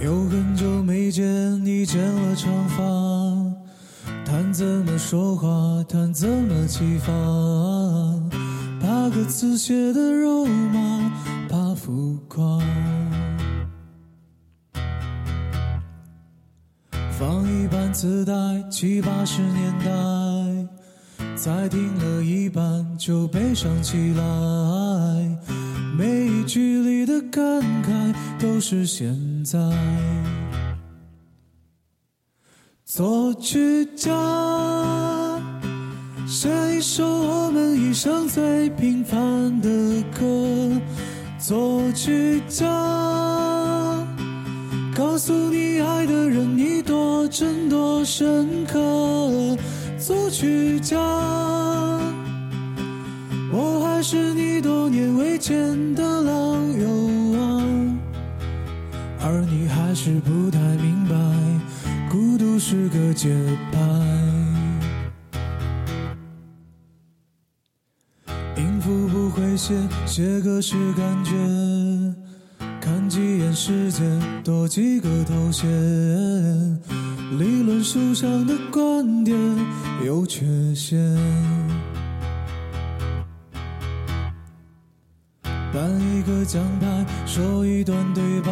有很久没见你剪了长发，谈怎么说话，谈怎么启发，怕歌词写的肉麻，怕浮夸。放一盘磁带，七八十年代，才听了一半就悲伤起来。每一句你的感慨都是现在。作曲家，写一首我们一生最平凡的歌。作曲家，告诉你爱的人你多真多深刻。作曲家，我还是你见的老友啊，而你还是不太明白，孤独是个节拍。音符不会写，写歌是感觉。看几眼世界，多几个头衔。理论书上的观点有缺陷。颁一个奖牌，说一段对白，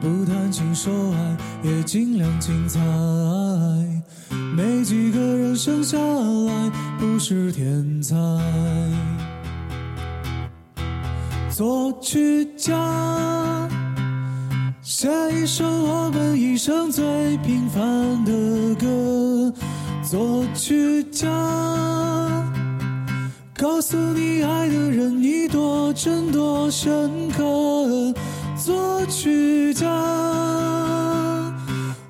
不谈情说爱，也尽量精彩。没几个人生下来不是天才。作曲家，写一首我们一生最平凡的歌。作曲家，告诉你爱的人你多真多深刻。作曲家，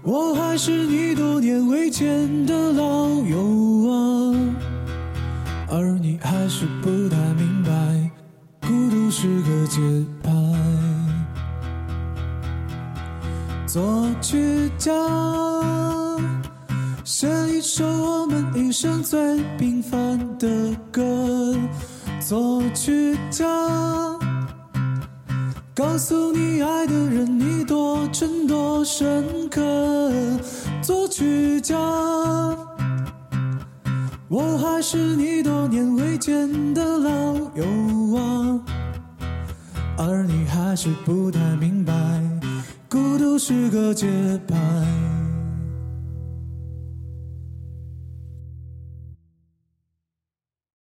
我还是你多年未见的老友啊，而你还是不太明白，孤独是个节拍。作曲家，写一首我们一生最平凡的歌。作曲家，告诉你爱的人你多真多深刻。作曲家，我还是你多年未见的老友啊，而你还是不太明白，孤独是个节拍。